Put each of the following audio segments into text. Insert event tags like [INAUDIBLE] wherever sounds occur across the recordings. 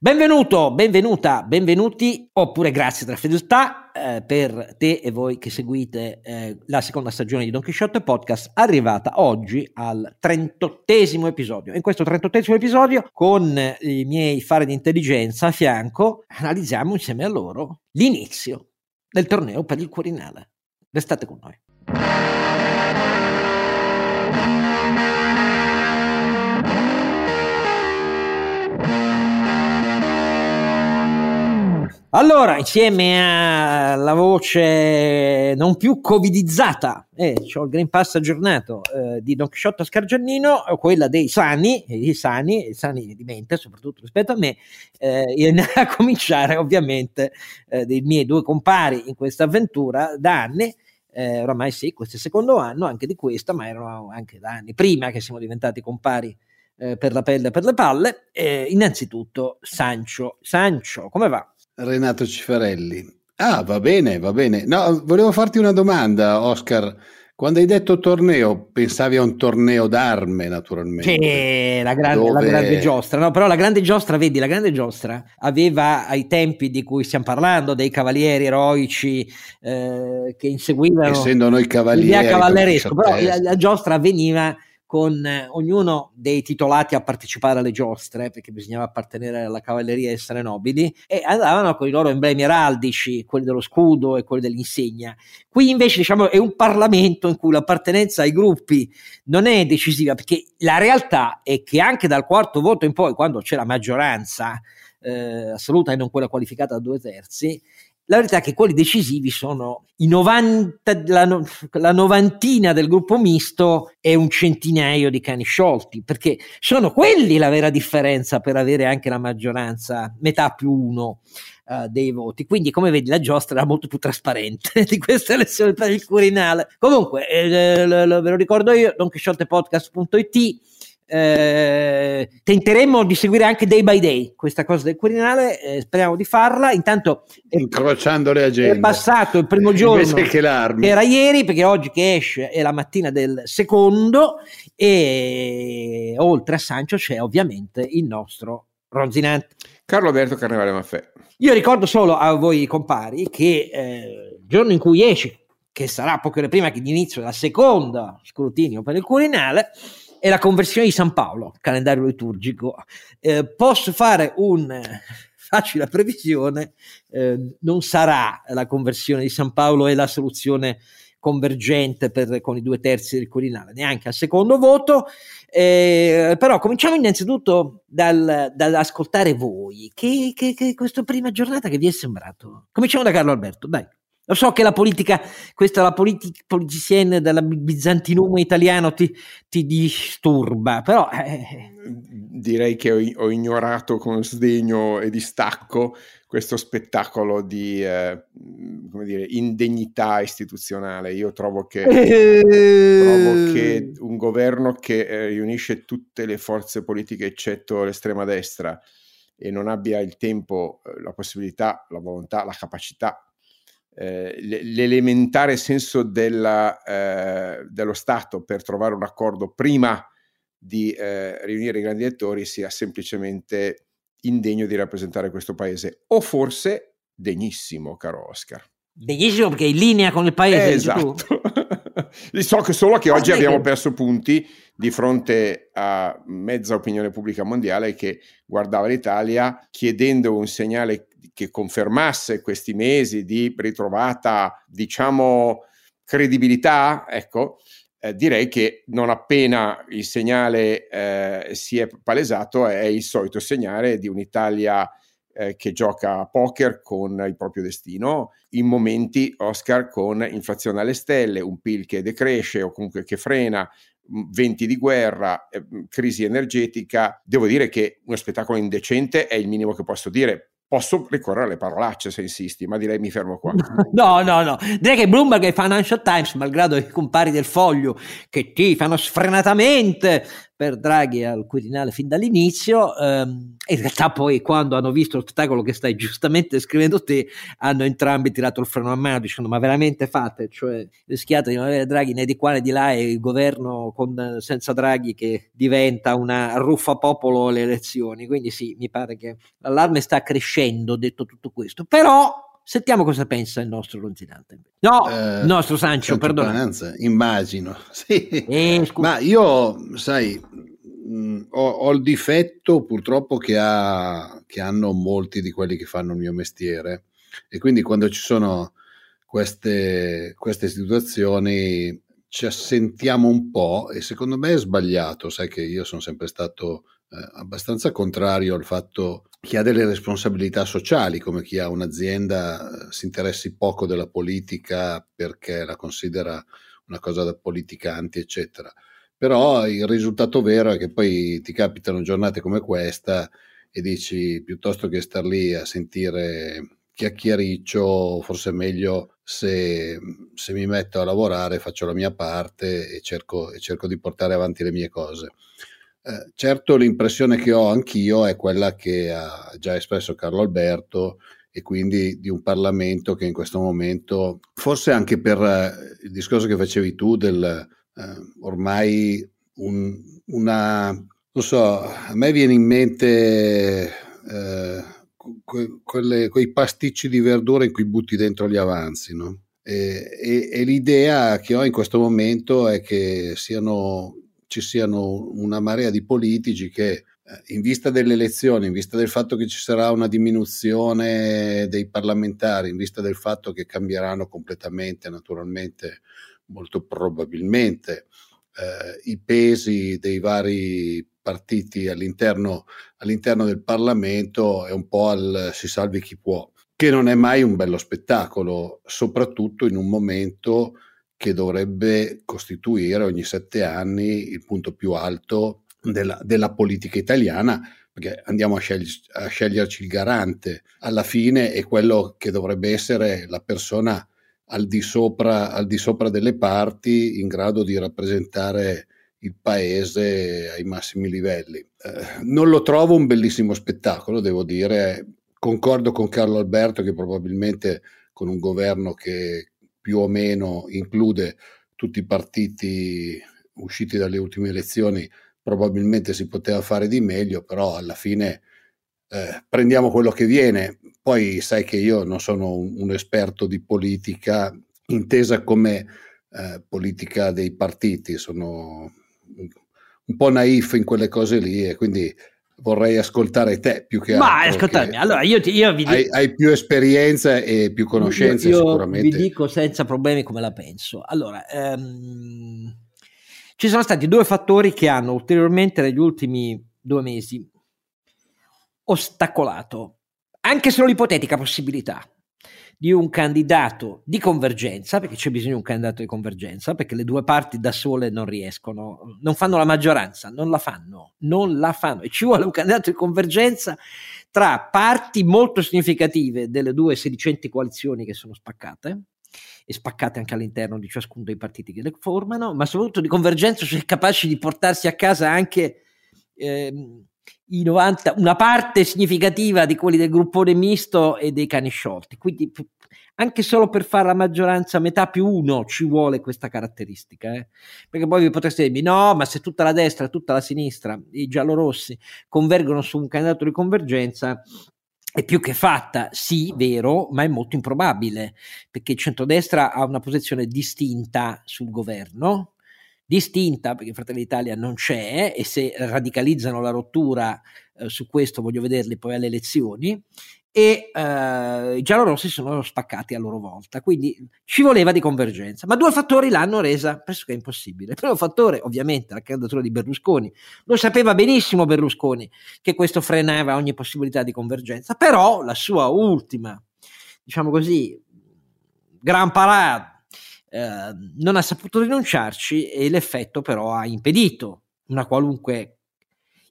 Benvenuto, benvenuta, benvenuti, oppure grazie della fedeltà eh, per te e voi che seguite eh, la seconda stagione di Don Quixote Podcast, arrivata oggi al 38esimo episodio. In questo 38esimo episodio, con i miei fari di intelligenza a fianco, analizziamo insieme a loro l'inizio del torneo per il Quirinale. Restate con noi. Allora, insieme alla voce non più covidizzata, eh, ho il Green Pass aggiornato eh, di Don Quixote Scargiannino, quella dei sani, i sani, i sani di mente, soprattutto rispetto a me, eh, [LAUGHS] a cominciare ovviamente eh, dei miei due compari in questa avventura da anni. Eh, oramai sì, questo è il secondo anno anche di questa, ma erano anche da anni prima che siamo diventati compari eh, per la pelle e per le palle. innanzitutto, Sancio. Sancio, come va? Renato Cifarelli. Ah, va bene, va bene. No, volevo farti una domanda, Oscar. Quando hai detto torneo, pensavi a un torneo d'arme, naturalmente. Sì, la grande, dove... la grande giostra. No, però la grande giostra, vedi, la grande giostra aveva ai tempi di cui stiamo parlando, dei cavalieri eroici eh, che inseguivano. Essendo noi cavalieri. cavalleresco, però la, la giostra avveniva con eh, ognuno dei titolati a partecipare alle giostre, perché bisognava appartenere alla cavalleria e essere nobili, e andavano con i loro emblemi araldici, quelli dello scudo e quelli dell'insegna. Qui invece diciamo è un Parlamento in cui l'appartenenza ai gruppi non è decisiva, perché la realtà è che anche dal quarto voto in poi, quando c'è la maggioranza eh, assoluta e non quella qualificata da due terzi, la verità è che quelli decisivi sono i 90, la, la, novantina del gruppo misto e un centinaio di cani sciolti, perché sono quelli la vera differenza per avere anche la maggioranza, metà più uno. Uh, dei voti. Quindi, come vedi, la giostra era molto più trasparente [LAUGHS] di questa elezione per il Quirinale. Comunque, eh, ve lo ricordo io, donchisciottepodcast.it eh, tenteremo di seguire anche day by day questa cosa del Quirinale, eh, speriamo di farla. Intanto incrociando le agende. È passato il primo giorno che, era ieri, perché oggi che esce è la mattina del secondo e oltre a Sancio c'è ovviamente il nostro Ronzinante. Carlo Alberto Carnevale Maffè. Io ricordo solo a voi compari che eh, il giorno in cui esce, che sarà poche ore prima che l'inizio della seconda scrutinio per il Quirinale, è la conversione di San Paolo, calendario liturgico. Eh, posso fare un facile previsione, eh, non sarà la conversione di San Paolo e la soluzione convergente per, con i due terzi del Quirinale, neanche al secondo voto. Eh, però cominciamo innanzitutto dal, dall'ascoltare voi. Che, che, che questa prima giornata che vi è sembrato? Cominciamo da Carlo Alberto, dai. Lo so che la politica, questa la politica politicienne della bizantinum italiano ti, ti disturba, però... Eh. Direi che ho, ho, ignorato con sdegno e distacco questo spettacolo di eh, come dire, indegnità istituzionale. Io trovo che, trovo che un governo che eh, riunisce tutte le forze politiche eccetto l'estrema destra e non abbia il tempo, eh, la possibilità, la volontà, la capacità eh, l'elementare senso della, eh, dello Stato per trovare un accordo prima di eh, riunire i grandi elettori sia semplicemente indegno di rappresentare questo paese o forse degnissimo, caro Oscar. Degnissimo perché è in linea con il paese. Esatto. [LAUGHS] so che solo che oggi abbiamo perso punti di fronte a mezza opinione pubblica mondiale che guardava l'Italia chiedendo un segnale che confermasse questi mesi di ritrovata, diciamo, credibilità, ecco, eh, direi che non appena il segnale eh, si è palesato è il solito segnale di un'Italia eh, che gioca a poker con il proprio destino, in momenti Oscar con inflazione alle stelle, un PIL che decresce o comunque che frena, venti di guerra, eh, crisi energetica. Devo dire che uno spettacolo indecente è il minimo che posso dire Posso ricorrere alle parolacce se insisti, ma direi mi fermo qua. [LAUGHS] No, no, no. Direi che Bloomberg e Financial Times, malgrado i compari del foglio che ti fanno sfrenatamente per Draghi al Quirinale fin dall'inizio ehm, in realtà poi quando hanno visto lo spettacolo che stai giustamente scrivendo te hanno entrambi tirato il freno a mano dicendo ma veramente fate? Cioè rischiate di non avere Draghi né di qua né di là e il governo con, senza Draghi che diventa una ruffa popolo alle elezioni. Quindi sì mi pare che l'allarme sta crescendo detto tutto questo. Però Sentiamo cosa pensa il nostro Ronzinante. No, eh, il nostro Sancio, perdono. Immagino, [LAUGHS] sì. Eh, Ma io, sai, mh, mm, ho, ho, il difetto purtroppo che, ha, che hanno molti di quelli che fanno il mio mestiere e quindi quando ci sono queste, queste situazioni ci assentiamo un po' e secondo me è sbagliato, sai che io sono sempre stato eh, abbastanza contrario al fatto chi ha delle responsabilità sociali, come chi ha un'azienda, si interessi poco della politica perché la considera una cosa da politicanti, eccetera. Però il risultato vero è che poi ti capitano giornate come questa e dici piuttosto che star lì a sentire chiacchiericcio, forse è meglio se, se, mi metto a lavorare, faccio la mia parte e cerco, e cerco di portare avanti le mie cose. Eh, certo l'impressione che ho anch'io è quella che ha già espresso Carlo Alberto e quindi di un Parlamento che in questo momento, forse anche per eh, il discorso che facevi tu del eh, ormai un, una, non so, a me viene in mente eh, que, quelle, quei pasticci di verdura in cui butti dentro gli avanzi, no? E, e, e, l'idea che ho in questo momento è che siano ci siano una marea di politici che eh, in vista delle elezioni, in vista del fatto che ci sarà una diminuzione dei parlamentari, in vista del fatto che cambieranno completamente, naturalmente, molto probabilmente, eh, i pesi dei vari partiti all'interno, all'interno del Parlamento, è un po' al si salvi chi può, che non è mai un bello spettacolo, soprattutto in un momento che dovrebbe costituire ogni sette anni il punto più alto della, della politica italiana, perché andiamo a, scegli, a, sceglierci il garante, alla fine è quello che dovrebbe essere la persona al di sopra, al di sopra delle parti in grado di rappresentare il paese ai massimi livelli. Eh, non lo trovo un bellissimo spettacolo, devo dire. Concordo con Carlo Alberto che probabilmente con un governo che, più o meno include tutti i partiti usciti dalle ultime elezioni, probabilmente si poteva fare di meglio, però alla fine eh, prendiamo quello che viene. Poi sai che io non sono un, un esperto di politica intesa come eh, politica dei partiti, sono un, un po' naif in quelle cose lì e quindi vorrei ascoltare te più che Ma altro. Ascoltarmi, allora io, ti, io vi dico... Hai, hai, più esperienza e più conoscenze io sicuramente. vi dico senza problemi come la penso. Allora, ehm, ci sono stati due fattori che hanno ulteriormente negli ultimi due mesi ostacolato anche solo l'ipotetica possibilità di un candidato di convergenza, perché c'è bisogno di un candidato di convergenza, perché le due parti da sole non riescono, non fanno la maggioranza, non la fanno, non la fanno. E ci vuole un candidato di convergenza tra parti molto significative delle due sedicenti coalizioni che sono spaccate e spaccate anche all'interno di ciascuno dei partiti che le formano, ma soprattutto di convergenza, cioè capaci di portarsi a casa anche eh, i 90, una parte significativa di quelli del gruppone misto e dei cani sciolti. Quindi anche solo per fare la maggioranza metà più uno ci vuole questa caratteristica. Eh? Perché poi vi potreste dirmi: no, ma se tutta la destra e tutta la sinistra, i giallorossi, convergono su un candidato di convergenza, è più che fatta, sì, vero, ma è molto improbabile, perché il centrodestra ha una posizione distinta sul governo, distinta, perché Fratelli d'Italia non c'è e se radicalizzano la rottura eh, su questo voglio vederli poi alle elezioni e eh, i giallorossi sono spaccati a loro volta, quindi ci voleva di convergenza, ma due fattori l'hanno resa pressoché impossibile. Il primo fattore, ovviamente, la candidatura di Berlusconi, lo sapeva benissimo Berlusconi che questo frenava ogni possibilità di convergenza, però la sua ultima, diciamo così, gran parade eh, non ha saputo rinunciarci e l'effetto però ha impedito una qualunque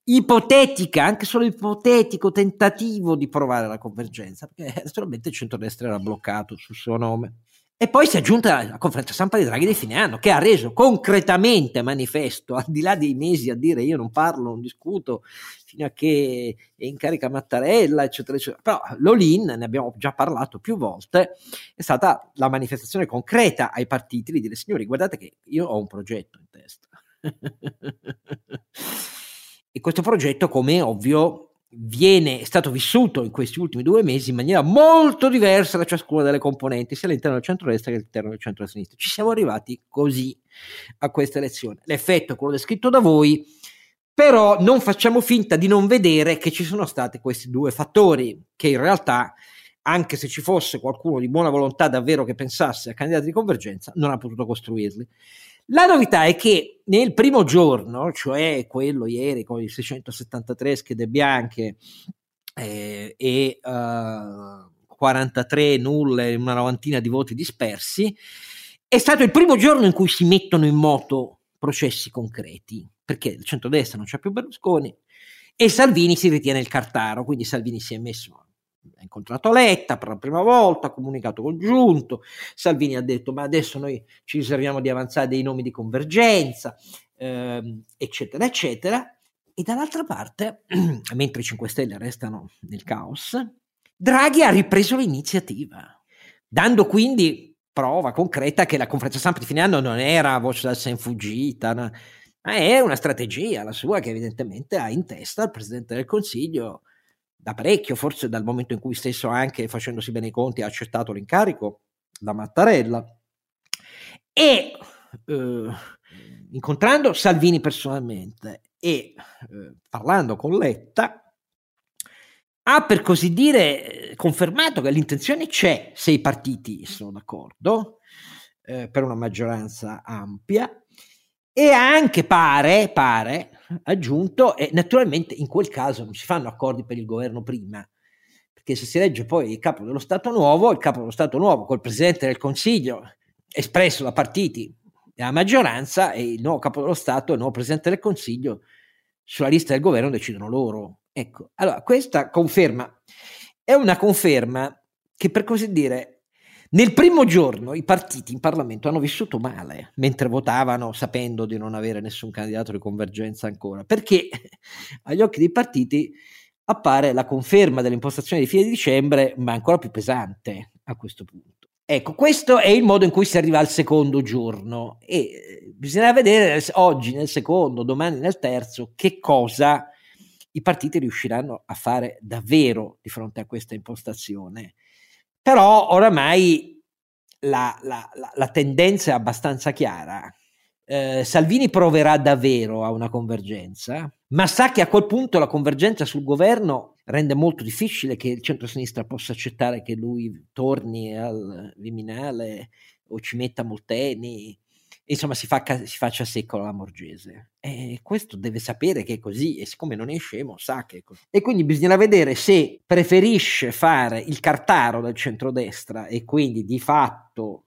ipotetica, anche solo ipotetico tentativo di provare la convergenza, perché [LAUGHS] naturalmente il centrodestra era bloccato sul suo nome. E poi si è aggiunta la conferenza stampa di Draghi di fine anno, che ha reso concretamente manifesto, al di là dei mesi a dire io non parlo, non discuto, fino a che è in carica Mattarella, eccetera, eccetera. Però l'Olin, ne abbiamo già parlato più volte, è stata la manifestazione concreta ai partiti di dire signori, guardate che io ho un progetto in testa. [LAUGHS] e questo progetto, come ovvio, viene, è stato vissuto in questi ultimi due mesi in maniera molto diversa da ciascuna delle componenti, sia all'interno del centro-destra che all'interno del centro-sinistra. Ci siamo arrivati così a questa elezione. L'effetto è quello descritto da voi, però non facciamo finta di non vedere che ci sono stati questi due fattori che in realtà anche se ci fosse qualcuno di buona volontà davvero che pensasse a candidati di convergenza, non ha potuto costruirli. La novità è che nel primo giorno, cioè quello ieri con i 673 schede bianche eh, e uh, 43 nulle, una novantina di voti dispersi, è stato il primo giorno in cui si mettono in moto processi concreti, perché il centrodestra non c'è più Berlusconi e Salvini si ritiene il cartaro, quindi Salvini si è messo ha incontrato Letta per la prima volta, comunicato congiunto, Salvini ha detto ma adesso noi ci riserviamo di avanzare dei nomi di convergenza, ehm, eccetera, eccetera. E dall'altra parte, [CLEARS THROAT] mentre i 5 Stelle restano nel caos, Draghi ha ripreso l'iniziativa, dando quindi prova concreta che la conferenza stampa di fine anno non era voce dal sen fuggita, ma è una strategia, la sua, che evidentemente ha in testa il Presidente del Consiglio da parecchio, forse dal momento in cui stesso anche facendosi bene i conti ha accettato l'incarico da Mattarella. E eh, incontrando Salvini personalmente e eh, parlando con Letta, ha per così dire confermato che l'intenzione c'è se i partiti sono d'accordo eh, per una maggioranza ampia e anche pare, pare aggiunto e naturalmente in quel caso non si fanno accordi per il governo prima, perché se si legge poi il capo dello Stato nuovo, il capo dello Stato nuovo col Presidente del Consiglio espresso da partiti della maggioranza e il nuovo capo dello Stato e il nuovo Presidente del Consiglio sulla lista del governo decidono loro. Ecco, allora questa conferma è una conferma che per così dire nel primo giorno i partiti in Parlamento hanno vissuto male mentre votavano sapendo di non avere nessun candidato di convergenza ancora, perché [LAUGHS] agli occhi dei partiti appare la conferma dell'impostazione di fine dicembre, ma ancora più pesante a questo punto. Ecco, questo è il modo in cui si arriva al secondo giorno e eh, bisogna vedere oggi nel secondo, domani nel terzo, che cosa i partiti riusciranno a fare davvero di fronte a questa impostazione. Però oramai la, la, la, la tendenza è abbastanza chiara. Eh, Salvini proverà davvero a una convergenza, ma sa che a quel punto la convergenza sul governo rende molto difficile che il centro-sinistra possa accettare che lui torni al Viminale o ci metta Molteni insomma si, fa, si faccia secco la Morgese. E questo deve sapere che è così e siccome non è scemo sa che è così. E quindi bisogna vedere se preferisce fare il cartaro del centrodestra e quindi di fatto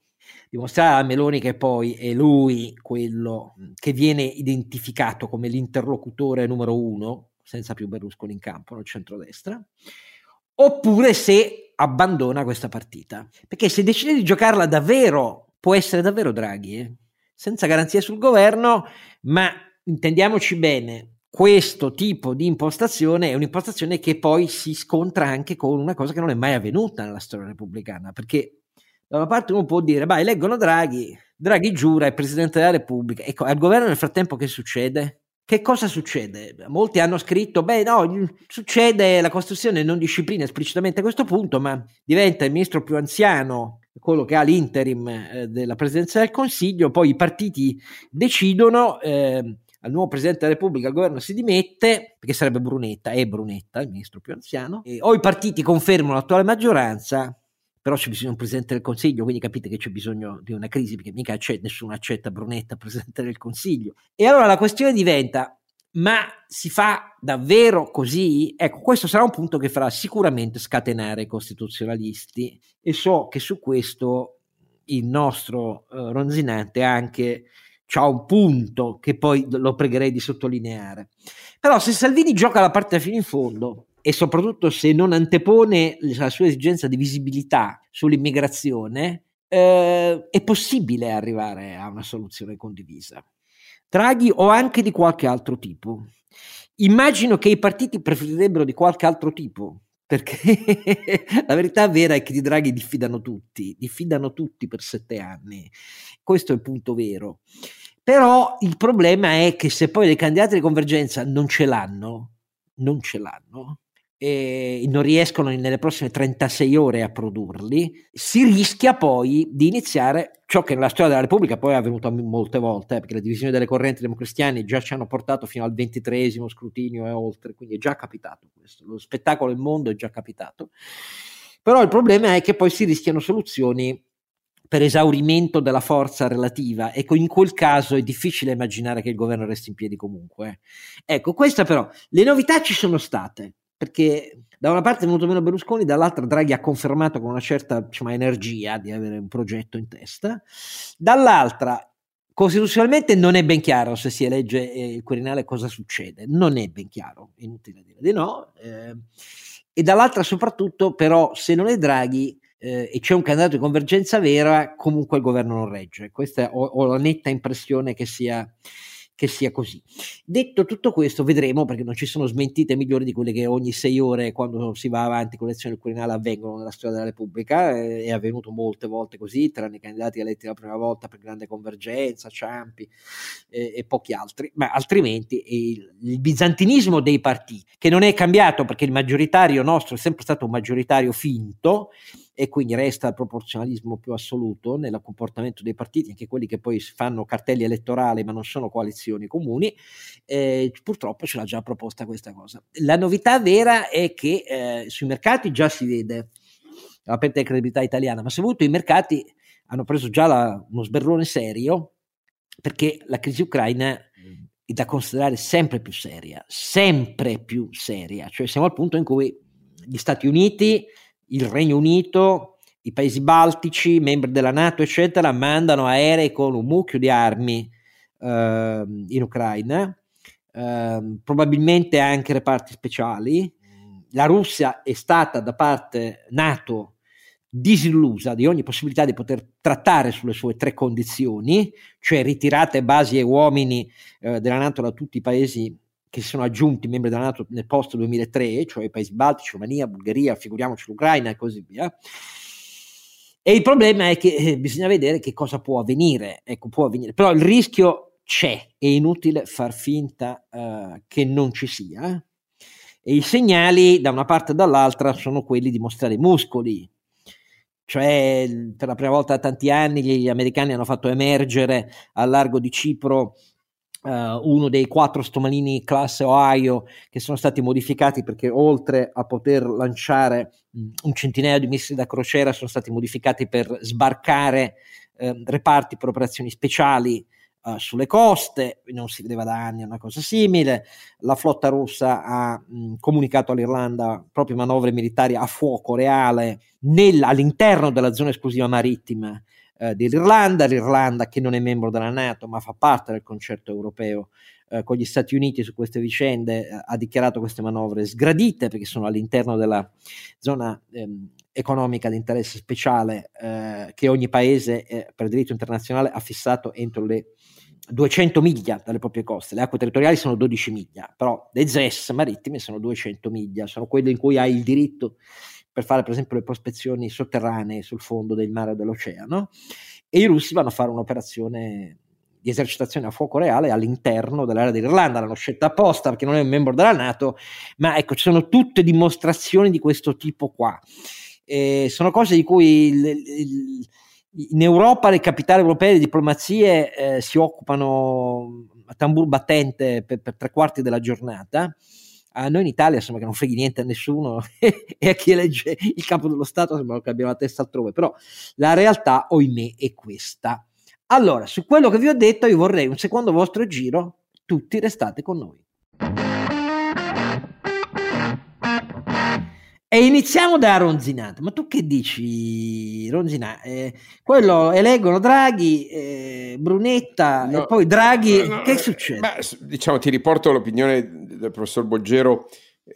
dimostrare a Meloni che poi è lui quello che viene identificato come l'interlocutore numero uno, senza più Berlusconi in campo nel centrodestra, oppure se abbandona questa partita. Perché se decide di giocarla davvero, può essere davvero Draghi, eh? Senza garanzie sul governo, ma intendiamoci bene, questo tipo di impostazione è un'impostazione che poi si scontra anche con una cosa che non è mai avvenuta nella storia repubblicana, perché da una parte uno può dire, beh, eleggono Draghi, Draghi giura, è Presidente della Repubblica, ecco, al governo nel frattempo che succede? Che cosa succede? Molti hanno scritto, beh no, succede, la Costituzione non disciplina esplicitamente questo punto, ma diventa il ministro più anziano quello che ha l'interim eh, della presidenza del Consiglio, poi i partiti decidono, eh, al nuovo Presidente della Repubblica il governo si dimette, perché sarebbe Brunetta, è Brunetta, il ministro più anziano, o i partiti confermano l'attuale maggioranza, però c'è bisogno di un Presidente del Consiglio, quindi capite che c'è bisogno di una crisi, perché mica c'è, nessuno accetta Brunetta Presidente del Consiglio. E allora la questione diventa, ma si fa davvero così? Ecco, questo sarà un punto che farà sicuramente scatenare i costituzionalisti e so che su questo il nostro uh, Ronzinante anche ha un punto che poi lo pregherei di sottolineare. Però se Salvini gioca la parte fino in fondo e soprattutto se non antepone la sua esigenza di visibilità sull'immigrazione, eh, è possibile arrivare a una soluzione condivisa. Draghi o anche di qualche altro tipo. Immagino che i partiti preferirebbero di qualche altro tipo, perché [LAUGHS] la verità vera è che di Draghi diffidano tutti, diffidano tutti per sette anni. Questo è il punto vero. Però il problema è che se poi le candidate di convergenza non ce l'hanno, non ce l'hanno, e non riescono nelle prossime 36 ore a produrli, si rischia poi di iniziare ciò che nella storia della Repubblica poi è avvenuto molte volte, eh, perché le divisioni delle correnti democristiane già ci hanno portato fino al ventitresimo scrutinio e oltre, quindi è già capitato questo, lo spettacolo del mondo è già capitato. Però il problema è che poi si rischiano soluzioni per esaurimento della forza relativa. Ecco, in quel caso è difficile immaginare che il governo resti in piedi comunque. Ecco, questa però, le novità ci sono state perché da una parte è venuto meno Berlusconi, dall'altra Draghi ha confermato con una certa diciamo, energia di avere un progetto in testa, dall'altra costituzionalmente non è ben chiaro se si elegge il Quirinale cosa succede, non è ben chiaro, inutile dire di no, eh, e dall'altra soprattutto però se non è Draghi eh, e c'è un candidato di convergenza vera, comunque il governo non regge, questa ho, ho la netta impressione che sia che sia così. Detto tutto questo, vedremo perché non ci sono smentite migliori di quelle che ogni sei ore, quando si va avanti con l'elezione del avvengono nella storia della Repubblica. Eh, è avvenuto molte volte così, tranne i candidati eletti la prima volta per grande convergenza, Ciampi eh, e pochi altri, ma altrimenti il, il bizantinismo dei partiti, che non è cambiato perché il maggioritario nostro è sempre stato un maggioritario finto e quindi resta il proporzionalismo più assoluto nel comportamento dei partiti, anche quelli che poi fanno cartelli elettorali ma non sono coalizioni comuni, eh, purtroppo ce l'ha già proposta questa cosa. La novità vera è che eh, sui mercati già si vede la perdita di credibilità italiana, ma soprattutto i mercati hanno preso già la, uno sberrone serio perché la crisi ucraina è da considerare sempre più seria, sempre più seria, cioè siamo al punto in cui gli Stati Uniti il Regno Unito, i paesi baltici, membri della Nato, eccetera, mandano aerei con un mucchio di armi eh, in Ucraina, eh, probabilmente anche reparti speciali. La Russia è stata da parte Nato disillusa di ogni possibilità di poter trattare sulle sue tre condizioni, cioè ritirate basi e uomini eh, della Nato da tutti i paesi che si sono aggiunti membri della Nato nel post 2003, cioè i paesi baltici, Romania, Bulgaria, figuriamoci l'Ucraina e così via. E il problema è che eh, bisogna vedere che cosa può avvenire. Ecco, può avvenire. Però il rischio c'è, è inutile far finta uh, che non ci sia. E i segnali da una parte e dall'altra sono quelli di mostrare muscoli. Cioè, per la prima volta da tanti anni gli americani hanno fatto emergere al largo di Cipro Uh, uno dei quattro stomalini classe Ohio che sono stati modificati perché oltre a poter lanciare mh, un centinaio di missili da crociera sono stati modificati per sbarcare uh, reparti per operazioni speciali uh, sulle coste, non si vedeva da anni una cosa simile, la flotta russa ha mh, comunicato all'Irlanda proprio manovre militari a fuoco reale nel, all'interno della zona esclusiva marittima eh, dell'Irlanda, l'Irlanda che non è membro della Nato ma fa parte del concerto europeo eh, con gli Stati Uniti su queste vicende, eh, ha dichiarato queste manovre sgradite perché sono all'interno della zona ehm, economica di interesse speciale eh, che ogni paese eh, per diritto internazionale ha fissato entro le 200 miglia dalle proprie coste, le acque territoriali sono 12 miglia, però le ZES marittime sono 200 miglia, sono quelle in cui hai il diritto per fare per esempio le prospezioni sotterranee sul fondo del mare o dell'oceano e i russi vanno a fare un'operazione di esercitazione a fuoco reale all'interno dell'area dell'Irlanda, l'hanno scelta apposta perché non è un membro della Nato, ma ecco, ci sono tutte dimostrazioni di questo tipo qua. E sono cose di cui il, il, in Europa le capitali europee, le diplomazie eh, si occupano a tambur battente per, per tre quarti della giornata a noi in Italia sembra che non freghi niente a nessuno [LAUGHS] e a chi elegge il capo dello Stato sembra che abbia la testa altrove, però la realtà, ohimè, è questa. Allora, su quello che vi ho detto, io vorrei un secondo vostro giro, tutti restate con noi. E iniziamo da Ronzinato. Ma tu che dici, Ronzinato? Eh, quello eleggono Draghi, eh, Brunetta no, e poi Draghi. No, no, che succede? Beh, diciamo, ti riporto l'opinione del professor Boggero,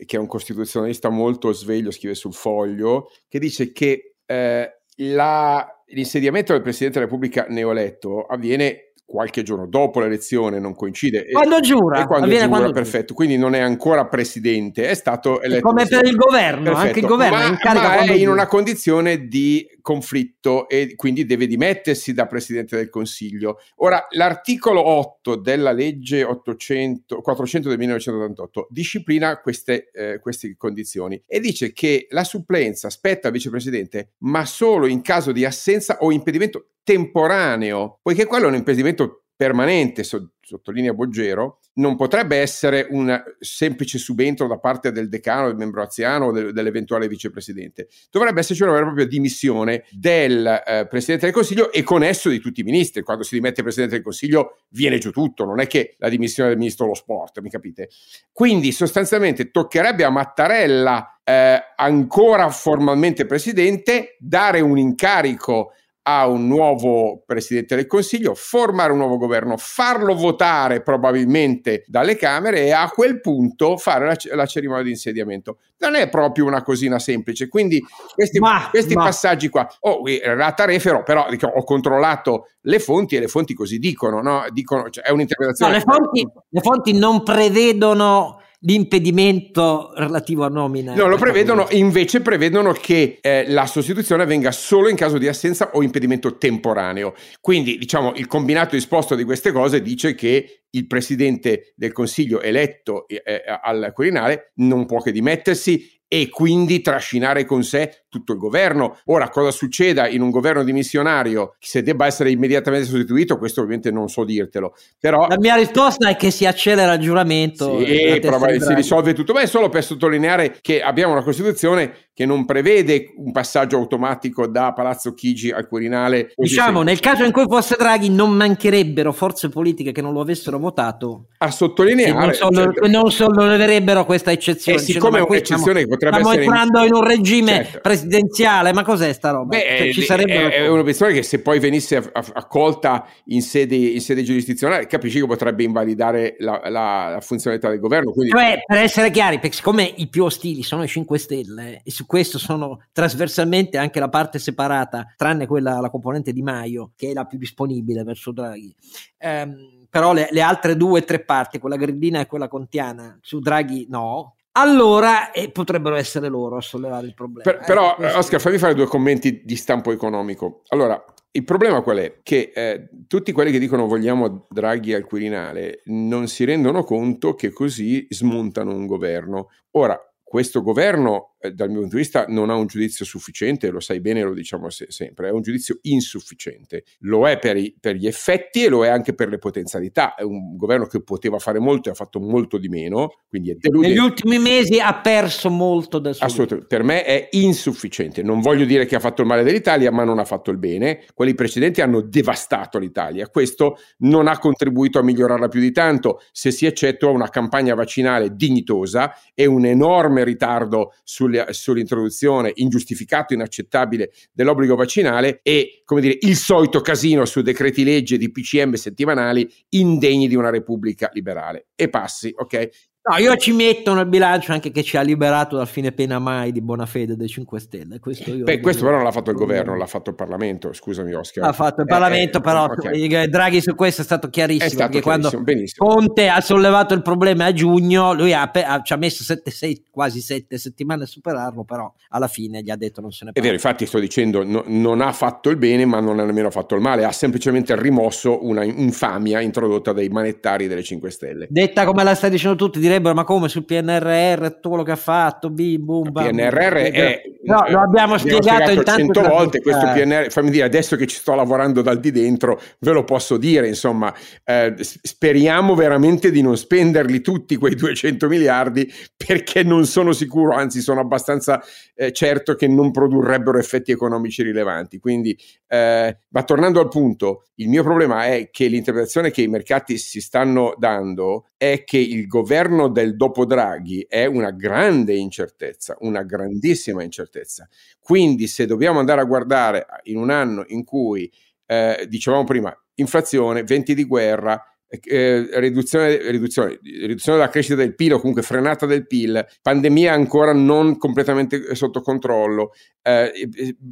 che è un costituzionalista molto sveglio, scrive sul foglio, che dice che eh, la l'insediamento del Presidente della Repubblica neoeletto avviene qualche giorno dopo l'elezione, non coincide. Quando giura, e quando giura, quando perfetto. Giura. Quindi non è ancora presidente, è stato eletto. Come per il governo, perfetto. anche il governo ma, è, ma è in una condizione di conflitto e quindi deve dimettersi da presidente del Consiglio. Ora, l'articolo 8 della legge 800, 400 del 1988 disciplina queste, eh, queste condizioni e dice che la supplenza spetta al vicepresidente, ma solo in caso di assenza o impedimento temporaneo, poiché quello è un impedimento permanente, so, sottolinea Boggero, non potrebbe essere un semplice subentro da parte del decano, del membro anziano o del, dell'eventuale vicepresidente. Dovrebbe esserci una vera e propria dimissione del eh, Presidente del Consiglio e con esso di tutti i ministri. Quando si dimette il Presidente del Consiglio viene giù tutto, non è che la dimissione del Ministro dello Sport, mi capite? Quindi sostanzialmente toccherebbe a Mattarella, eh, ancora formalmente Presidente, dare un incarico a un nuovo Presidente del Consiglio, formare un nuovo governo, farlo votare probabilmente dalle Camere e a quel punto fare la, la cerimonia di insediamento. Non è proprio una cosina semplice, quindi questi, ma, questi ma. passaggi qua, oh, rata refero, però dico, ho controllato le fonti e le fonti così dicono, no? dicono cioè, è un'interpretazione. No, le, fonti, le fonti non prevedono l'impedimento relativo a nomina. No, lo prevedono, invece prevedono che eh, la sostituzione avvenga solo in caso di assenza o impedimento temporaneo. Quindi, diciamo, il combinato disposto di queste cose dice che il presidente del Consiglio eletto eh, eh al Quirinale non può che dimettersi e quindi trascinare con sé tutto il governo. Ora, cosa succeda in un governo dimissionario, se debba essere immediatamente sostituito, questo ovviamente non so dirtelo. Però, La mia risposta è che si accelera il giuramento. Sì, si risolve tutto, ma è solo per sottolineare che abbiamo una Costituzione che non prevede un passaggio automatico da Palazzo Chigi al Quirinale. Diciamo, nel caso in cui fosse Draghi, non mancherebbero forze politiche che non lo avessero votato a sottolineare. Non, solo, certo. non solleverebbero questa eccezione. E eh, siccome è un'eccezione che potrebbe stiamo essere. Entrando in... in un regime certo. presidenziale, ma cos'è sta roba? Beh, cioè, è, è un'obiezione che se poi venisse accolta in sede, in sede giurisdizionale, capisci che potrebbe invalidare la, la, la funzionalità del governo. Quindi... Cioè, per essere chiari, perché siccome i più ostili sono i 5 Stelle e su questo sono trasversalmente anche la parte separata, tranne quella, la componente di Maio, che è la più disponibile verso Draghi. Um, però le, le, altre due tre parti, quella grillina e quella contiana, su Draghi no. Allora eh, potrebbero essere loro a sollevare il problema. Per, eh, però, questo... Oscar, fammi fare due commenti di stampo economico. Allora, il problema qual è? Che eh, tutti quelli che dicono vogliamo Draghi al Quirinale non si rendono conto che così smontano un governo. Ora, questo governo eh, dal mio punto di vista non ha un giudizio sufficiente, lo sai bene, lo diciamo se- sempre, è un giudizio insufficiente. Lo è per, i, per, gli effetti e lo è anche per le potenzialità. È un governo che poteva fare molto e ha fatto molto di meno, quindi è deludente. Negli ultimi mesi ha perso molto del suo Assolutamente, per me è insufficiente. Non voglio dire che ha fatto il male dell'Italia, ma non ha fatto il bene. Quelli precedenti hanno devastato l'Italia. Questo non ha contribuito a migliorarla più di tanto, se si eccettua una campagna vaccinale dignitosa e un enorme ritardo sulle sull'introduzione ingiustificato, inaccettabile dell'obbligo vaccinale e, come dire, il solito casino su decreti legge di PCM settimanali indegni di una repubblica liberale. E passi, ok? No, io ci metto nel bilancio anche che ci ha liberato dal fine pena mai di buona fede dei 5 Stelle. Questo, Beh, questo però non l'ha fatto il governo, l'ha fatto il Parlamento. Scusami, Oscar. L'ha fatto il Parlamento, eh, eh, però okay. Draghi su questo è stato chiarissimo. È stato perché chiarissimo, quando benissimo. Conte ha sollevato il problema a giugno, lui ha, ha, ci ha messo sette, sei, quasi sette settimane a superarlo, però alla fine gli ha detto non se ne parla. È vero, infatti sto dicendo, no, non ha fatto il bene, ma non ha nemmeno fatto il male, ha semplicemente rimosso una infamia introdotta dai manettari delle 5 Stelle. Detta come la stai dicendo tutti, direbbero, ma come sul PNRR, tutto quello che ha fatto, bim, boom, bam. PNRR è... No, lo abbiamo spiegato, spiegato cento volte, questo PNR, fammi dire, adesso che ci sto lavorando dal di dentro, ve lo posso dire, insomma, eh, speriamo veramente di non spenderli tutti quei 200 miliardi, perché non sono sicuro, anzi sono abbastanza eh, certo che non produrrebbero effetti economici rilevanti. Quindi, eh, ma tornando al punto, il mio problema è che l'interpretazione che i mercati si stanno dando è che il governo del dopo Draghi è una grande incertezza, una grandissima incertezza. Quindi se dobbiamo andare a guardare in un anno in cui, eh, dicevamo prima, inflazione, venti di guerra, eh, riduzione, riduzione, riduzione, della crescita del PIL o comunque frenata del PIL, pandemia ancora non completamente sotto controllo, eh,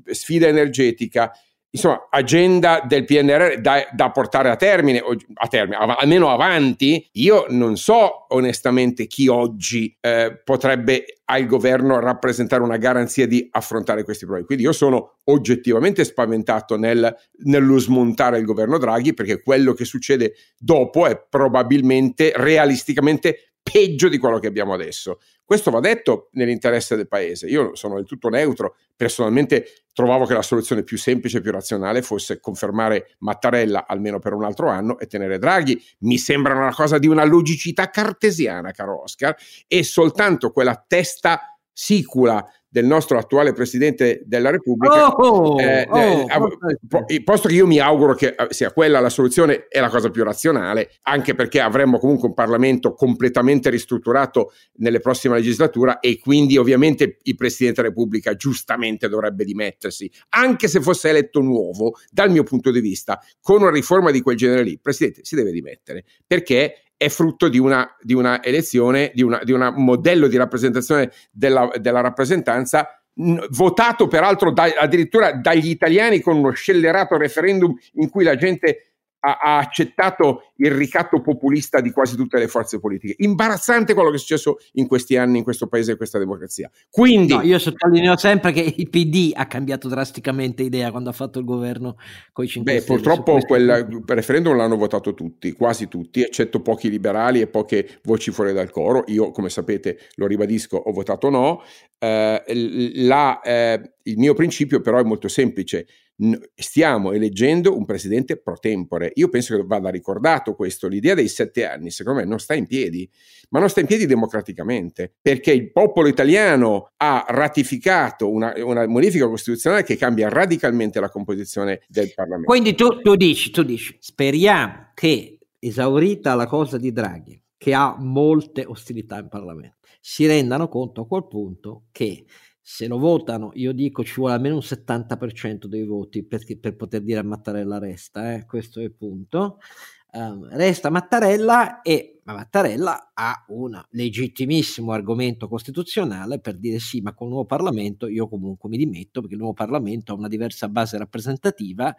sfida energetica, insomma, agenda del PNRR da, da portare a termine, a termine, almeno avanti, io non so onestamente chi oggi eh, potrebbe al governo rappresentare una garanzia di affrontare questi problemi. Quindi io sono oggettivamente spaventato nel, nello smontare il governo Draghi perché quello che succede dopo è probabilmente realisticamente peggio di quello che abbiamo adesso. Questo va detto nell'interesse del paese. Io sono del tutto neutro. Personalmente trovavo che la soluzione più semplice e più razionale fosse confermare Mattarella almeno per un altro anno e tenere Draghi. Mi sembra una cosa di una logicità cartesiana, caro Oscar, e soltanto quella testa sicula del nostro attuale Presidente della Repubblica, oh, eh, oh, eh, oh, posto che io mi auguro che eh, sia quella la soluzione, è la cosa più razionale, anche perché avremmo comunque un Parlamento completamente ristrutturato nelle prossime legislature e quindi ovviamente il Presidente della Repubblica giustamente dovrebbe dimettersi, anche se fosse eletto nuovo, dal mio punto di vista, con una riforma di quel genere lì, il Presidente si deve dimettere, perché è frutto di una, di una elezione, di, un modello di rappresentazione della, della rappresentanza votato peraltro da, addirittura dagli italiani con uno scellerato referendum in cui la gente ha, ha, accettato il ricatto populista di quasi tutte le forze politiche. Imbarazzante quello che è successo in questi anni in questo paese e in questa democrazia. Quindi, no, io sottolineo sempre che il PD ha cambiato drasticamente idea quando ha fatto il governo con i 5 beh, Stelle. Purtroppo quel referendum l'hanno votato tutti, quasi tutti, eccetto pochi liberali e poche voci fuori dal coro. Io, come sapete, lo ribadisco, ho votato no. Eh, la, eh, il mio principio però è molto semplice stiamo eleggendo un presidente pro tempore. Io penso che vada ricordato questo. L'idea dei sette anni, secondo me, non sta in piedi, ma non sta in piedi democraticamente, perché il popolo italiano ha ratificato una, una modifica costituzionale che cambia radicalmente la composizione del Parlamento. Quindi tu, tu dici, tu dici, speriamo che, esaurita la cosa di Draghi, che ha molte ostilità in Parlamento, si rendano conto a quel punto che se lo votano, io dico ci vuole almeno un 70% dei voti per, per poter dire a Mattarella resta, eh? questo è il punto. Um, resta Mattarella e Mattarella ha un legittimissimo argomento costituzionale per dire sì, ma con il nuovo Parlamento io comunque mi dimetto perché il nuovo Parlamento ha una diversa base rappresentativa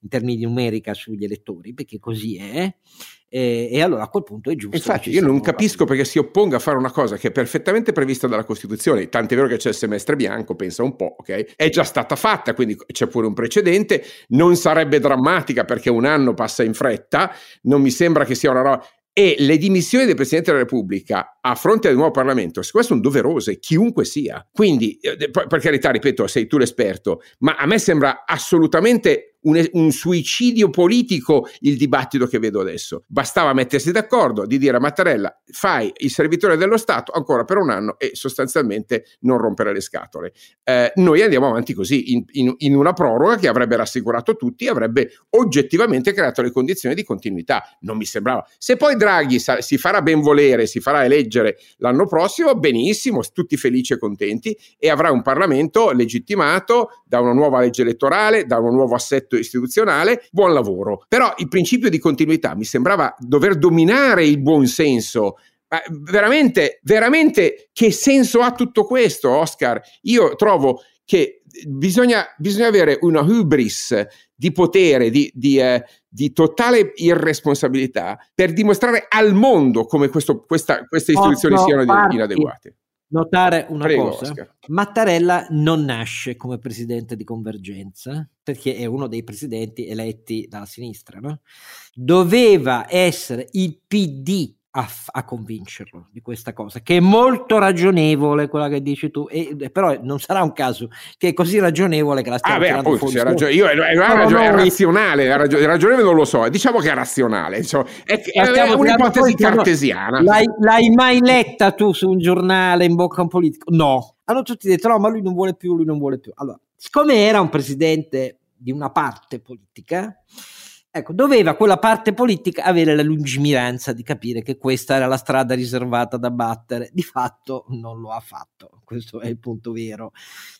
in termini numerica sugli elettori, perché così è, e, e, allora a quel punto è giusto. Infatti, io non capisco perché si opponga a fare una cosa che è perfettamente prevista dalla Costituzione. Tant'è vero che c'è il semestre bianco, pensa un po', ok? È già stata fatta, quindi c'è pure un precedente. Non sarebbe drammatica perché un anno passa in fretta. Non mi sembra che sia una roba e le dimissioni del Presidente della Repubblica a fronte del nuovo Parlamento, queste sono doverose, chiunque sia. Quindi, eh, per carità, ripeto, sei tu l'esperto, ma a me sembra assolutamente un, un, suicidio politico il dibattito che vedo adesso. Bastava mettersi d'accordo di dire a Mattarella fai il servitore dello Stato ancora per un anno e sostanzialmente non rompere le scatole. Eh, noi andiamo avanti così in, in, in, una proroga che avrebbe rassicurato tutti e avrebbe oggettivamente creato le condizioni di continuità. Non mi sembrava. Se poi Draghi sa, si farà ben volere, si farà eleggere l'anno prossimo, benissimo, tutti felici e contenti e avrà un Parlamento legittimato da una nuova legge elettorale, da un nuovo assetto istituzionale, buon lavoro. Però il principio di continuità mi sembrava dover dominare il buon senso ma veramente, veramente che senso ha tutto questo, Oscar? Io trovo che bisogna, bisogna avere una hubris di potere, di, di, eh, di, totale irresponsabilità per dimostrare al mondo come questo, questa, queste istituzioni no, siano parti, inadeguate notare una Prego, cosa. Oscar. Mattarella non nasce come presidente di Convergenza perché è uno dei presidenti eletti dalla sinistra. No? Doveva essere il PD a, a, convincerlo di questa cosa, che è molto ragionevole quella che dici tu, e, però non sarà un caso che è così ragionevole che la stiamo ah, beh, appunto, fuori. Ragione, io, è, è, no, è razionale, è ragione, ragionevole non lo so, diciamo che è razionale, insomma, è, è un'ipotesi cartesiana. L'hai, l'hai mai letta tu su un giornale in bocca a un politico? No. Hanno tutti detto no, ma lui non vuole più, lui non vuole più. Allora, siccome era un presidente di una parte politica, Ecco, doveva quella parte politica avere la lungimiranza di capire che questa era la strada riservata da battere. Di fatto non lo ha fatto, questo è il punto vero,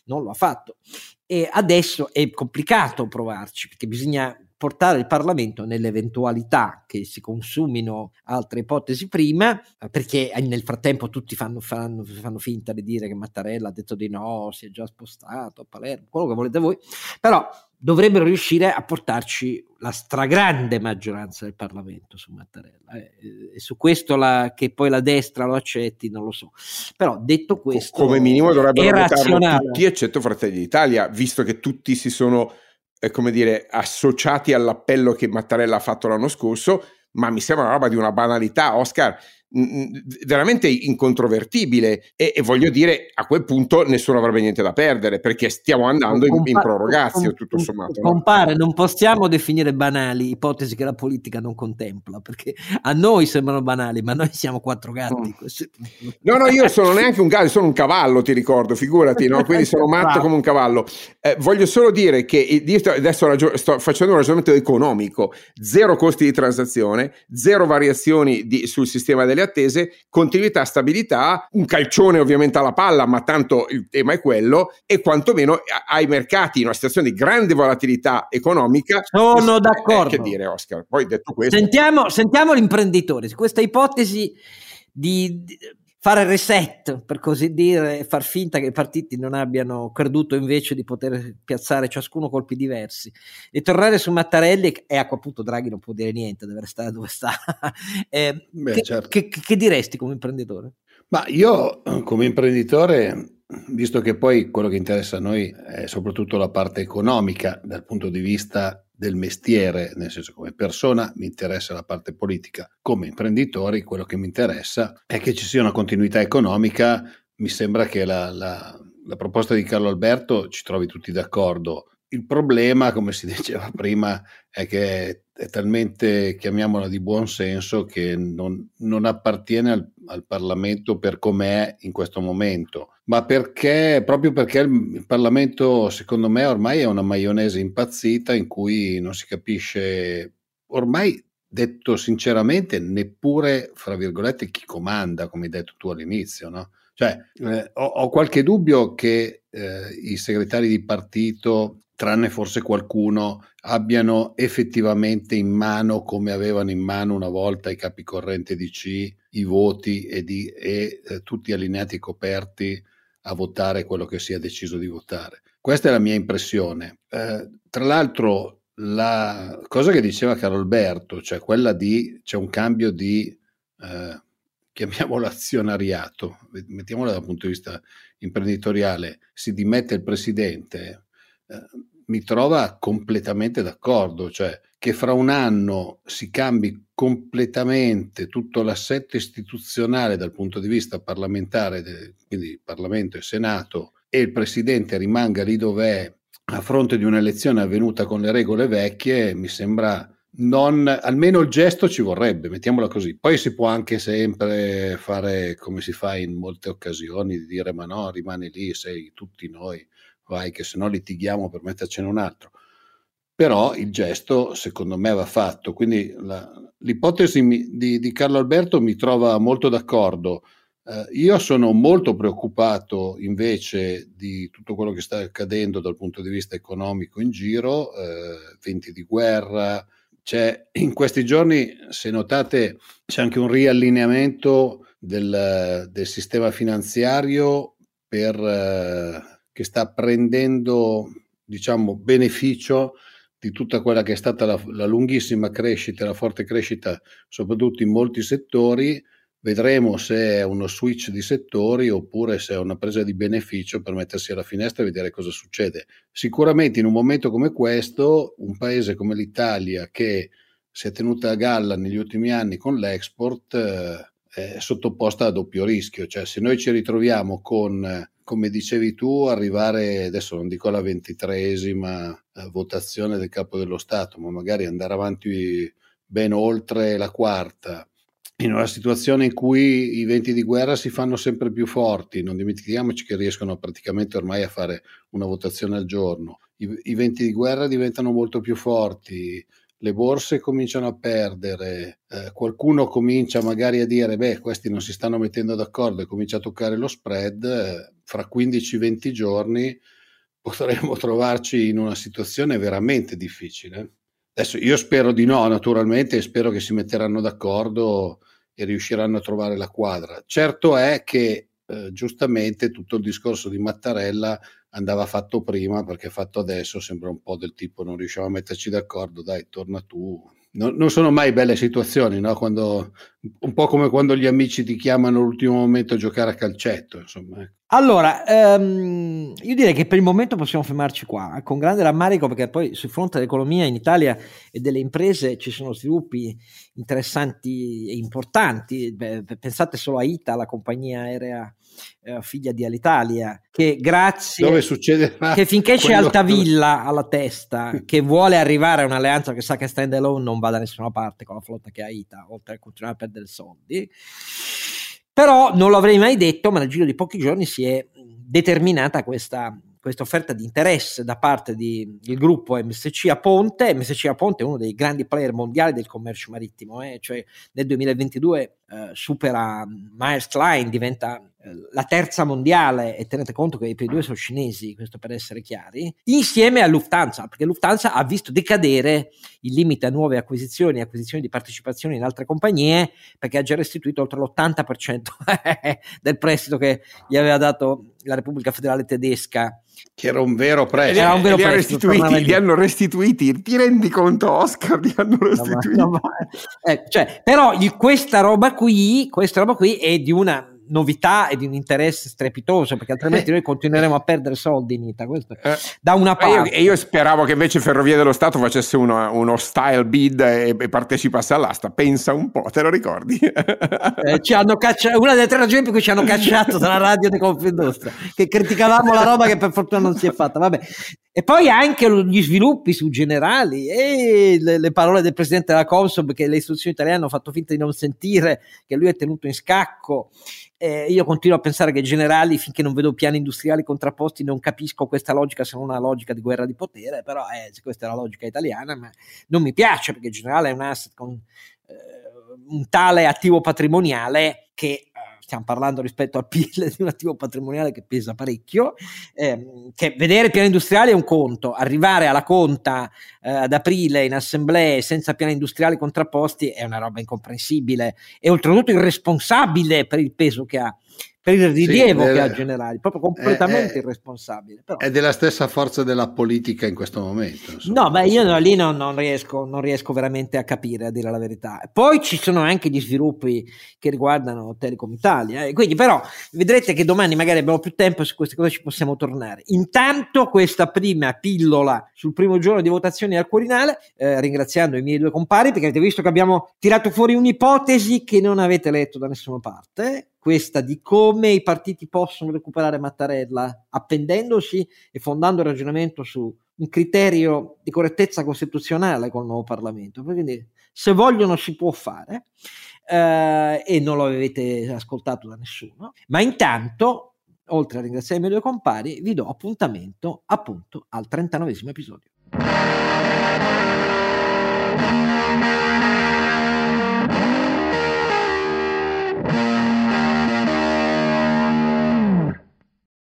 non lo ha fatto. E adesso è complicato provarci perché bisogna portare il Parlamento nell'eventualità che si consumino altre ipotesi prima, perché nel frattempo tutti fanno, fanno, fanno, finta di dire che Mattarella ha detto di no, si è già spostato a Palermo, quello che volete voi, però dovrebbero riuscire a portarci la stragrande maggioranza del Parlamento su Mattarella. Eh, e su questo la, che poi la destra lo accetti, non lo so. Però detto questo, come minimo dovrebbero votarlo tutti, eccetto Fratelli d'Italia, visto che tutti si sono, eh, come dire, associati all'appello che Mattarella ha fatto l'anno scorso. Ma mi sembra una roba di una banalità, Oscar veramente incontrovertibile e, e, voglio dire a quel punto nessuno avrebbe niente da perdere perché stiamo andando in, in prorogazio tutto sommato compare non possiamo definire banali ipotesi che la politica non contempla perché a noi sembrano banali ma noi siamo quattro gatti mm. no no io sono neanche un gatto sono un cavallo ti ricordo figurati no? quindi sono [LAUGHS] matto come un cavallo eh, voglio solo dire che adesso ragio- sto facendo un ragionamento economico zero costi di transazione zero variazioni di, sul sistema delle le attese, continuità, stabilità, un calcione ovviamente alla palla, ma tanto il tema è quello, e quantomeno ai mercati in una situazione di grande volatilità economica. Sono d'accordo. Eh, che dire, Oscar? Poi detto questo. Sentiamo, sentiamo l'imprenditore, questa ipotesi di, di fare reset, per così dire, e far finta che i partiti non abbiano creduto invece di poter piazzare ciascuno colpi diversi. E tornare su Mattarelli, e a quel punto Draghi non può dire niente, deve restare dove sta. [LAUGHS] eh, Beh, che, certo. che, che diresti come imprenditore? Ma io come imprenditore visto che poi quello che interessa a noi è soprattutto la parte economica dal punto di vista del mestiere, nel senso come persona mi interessa la parte politica, come imprenditori quello che mi interessa è che ci sia una continuità economica, mi sembra che la, la, la proposta di Carlo Alberto ci trovi tutti d'accordo. Il problema, come si [LAUGHS] diceva prima, è che è talmente, chiamiamola di buon senso, che non, non appartiene al, al Parlamento per com'è in questo momento ma perché, proprio perché il Parlamento, secondo me, ormai è una maionese impazzita in cui non si capisce, ormai detto sinceramente, neppure, fra virgolette, chi comanda, come hai detto tu all'inizio, no? Cioè, eh, ho, ho, qualche dubbio che eh, i segretari di partito, tranne forse qualcuno, abbiano effettivamente in mano, come avevano in mano una volta i capi corrente DC, i voti e, di, e eh, tutti allineati e coperti a votare quello che si è deciso di votare. Questa è la mia impressione. Eh, tra l'altro, la cosa che diceva Carlo Alberto, cioè quella di c'è un cambio di eh, chiamiamolo azionariato, mettiamolo dal punto di vista imprenditoriale, si dimette il presidente, mi trova completamente d'accordo, cioè che fra un anno si cambi completamente tutto l'assetto istituzionale dal punto di vista parlamentare, quindi Parlamento e Senato, e il Presidente rimanga lì dov'è a fronte di un'elezione avvenuta con le regole vecchie, mi sembra non, almeno il gesto ci vorrebbe, mettiamola così. Poi si può anche sempre fare come si fa in molte occasioni, di dire ma no, rimani lì, sei tutti noi, vai che se no litighiamo per mettercene un altro però il gesto secondo me va fatto. Quindi la, l'ipotesi mi, di, di, Carlo Alberto mi trova molto d'accordo. Eh, io sono molto preoccupato invece di tutto quello che sta accadendo dal punto di vista economico in giro, eh, venti di guerra. C'è, in questi giorni, se notate, c'è anche un riallineamento del, del sistema finanziario per, eh, che sta prendendo diciamo, beneficio di tutta quella che è stata la, la lunghissima crescita, la forte crescita, soprattutto in molti settori, vedremo se è uno switch di settori oppure se è una presa di beneficio per mettersi alla finestra e vedere cosa succede. Sicuramente in un momento come questo, un paese come l'Italia che si è tenuta a galla negli ultimi anni con l'export eh, è sottoposta a doppio rischio, cioè se noi ci ritroviamo con come dicevi tu, arrivare, adesso non dico alla ventitreesima eh, votazione del capo dello Stato, ma magari andare avanti ben oltre la quarta, in una situazione in cui i venti di guerra si fanno sempre più forti, non dimentichiamoci che riescono praticamente ormai a fare una votazione al giorno, i, i venti di guerra diventano molto più forti, le borse cominciano a perdere, eh, qualcuno comincia magari a dire beh questi non si stanno mettendo d'accordo e comincia a toccare lo spread, eh, fra 15-20 giorni potremmo [LAUGHS] trovarci in una situazione veramente difficile. Adesso io spero di no, naturalmente, e spero che si metteranno d'accordo e riusciranno a trovare la quadra. Certo è che eh, giustamente tutto il discorso di Mattarella andava fatto prima perché fatto adesso sembra un po' del tipo non riusciamo a metterci d'accordo, dai, torna tu, non, non sono mai belle situazioni, no? quando, un po' come quando gli amici ti chiamano all'ultimo momento a giocare a calcetto. Insomma. Ecco. Allora, ehm, io direi che per il momento possiamo fermarci qua, con grande rammarico perché poi sul fronte dell'economia in Italia e delle imprese ci sono sviluppi interessanti e importanti. Beh, pensate solo a ITA, la compagnia aerea eh, figlia di Alitalia, che grazie... Dove succede? [LAUGHS] Che finché c'è Altavilla [LAUGHS] alla testa, che vuole arrivare a un'alleanza che sa che stand alone non va da nessuna parte con la flotta che ha ITA, oltre a continuare a perdere soldi. Però non l'avrei mai detto, ma nel giro di pochi giorni si è determinata questa questa offerta di interesse da parte del gruppo MSC a Ponte. MSC a Ponte è uno dei grandi player mondiali del commercio marittimo, eh? cioè nel 2022 eh, supera Myers Klein, diventa la terza mondiale e tenete conto che i primi due sono cinesi, questo per essere chiari, insieme a Lufthansa, perché Lufthansa ha visto decadere il limite a nuove acquisizioni, acquisizioni di partecipazioni in altre compagnie, perché ha già restituito oltre l'80% [LAUGHS] del prestito che gli aveva dato la Repubblica Federale Tedesca che era un vero prezzo. Era un vero li, prestito, restituiti, li hanno restituiti, ti rendi conto Oscar? Li hanno restituiti. No, ma, no, ma, eh, cioè, però questa roba qui, questa roba qui è di una novità e di un interesse strepitoso, perché altrimenti eh. noi continueremo a perdere soldi in Ita. Questo eh. da una parte. E io, io, speravo che invece Ferrovie dello Stato facesse uno, uno style bid e, e, partecipasse all'asta. Pensa un po', te lo ricordi? Eh, ci hanno cacciato, una delle tre ragioni per cui ci hanno cacciato dalla radio di Confindustria, che criticavamo la roba che per fortuna non si è fatta. Vabbè. E poi anche gli sviluppi su generali e le, le parole del presidente della Consob che le istituzioni italiane hanno fatto finta di non sentire, che lui è tenuto in scacco eh, io continuo a pensare che generali, finché non vedo piani industriali contrapposti, non capisco questa logica se non una logica di guerra di potere, però eh, questa è la logica italiana, ma non mi piace perché generale è un asset con eh, un tale attivo patrimoniale che stiamo parlando rispetto al PIL di un attivo patrimoniale che pesa parecchio, eh, che vedere piani industriali è un conto, arrivare alla conta eh, ad aprile in assemblee senza piani industriali contrapposti è una roba incomprensibile e oltretutto irresponsabile per il peso che ha per il rilievo sì, che ha Generali, proprio completamente è, irresponsabile. Però. È della stessa forza della politica in questo momento. Insomma. No, beh, io no, lì non, non, riesco, non, riesco, veramente a capire, a dire la verità. Poi ci sono anche gli sviluppi che riguardano Telecom Italia, eh. quindi però vedrete che domani magari abbiamo più tempo su queste cose ci possiamo tornare. Intanto questa prima pillola sul primo giorno di votazione al Quirinale, eh, ringraziando i miei due compari, perché avete visto che abbiamo tirato fuori un'ipotesi che non avete letto da nessuna parte, questa di come i partiti possono recuperare Mattarella appendendosi e fondando il ragionamento su un criterio di correttezza costituzionale con il nuovo Parlamento. Quindi se vogliono si può fare eh, e non lo avete ascoltato da nessuno, ma intanto, oltre a ringraziare i miei due compari, vi do appuntamento appunto al 39 episodio. Bye.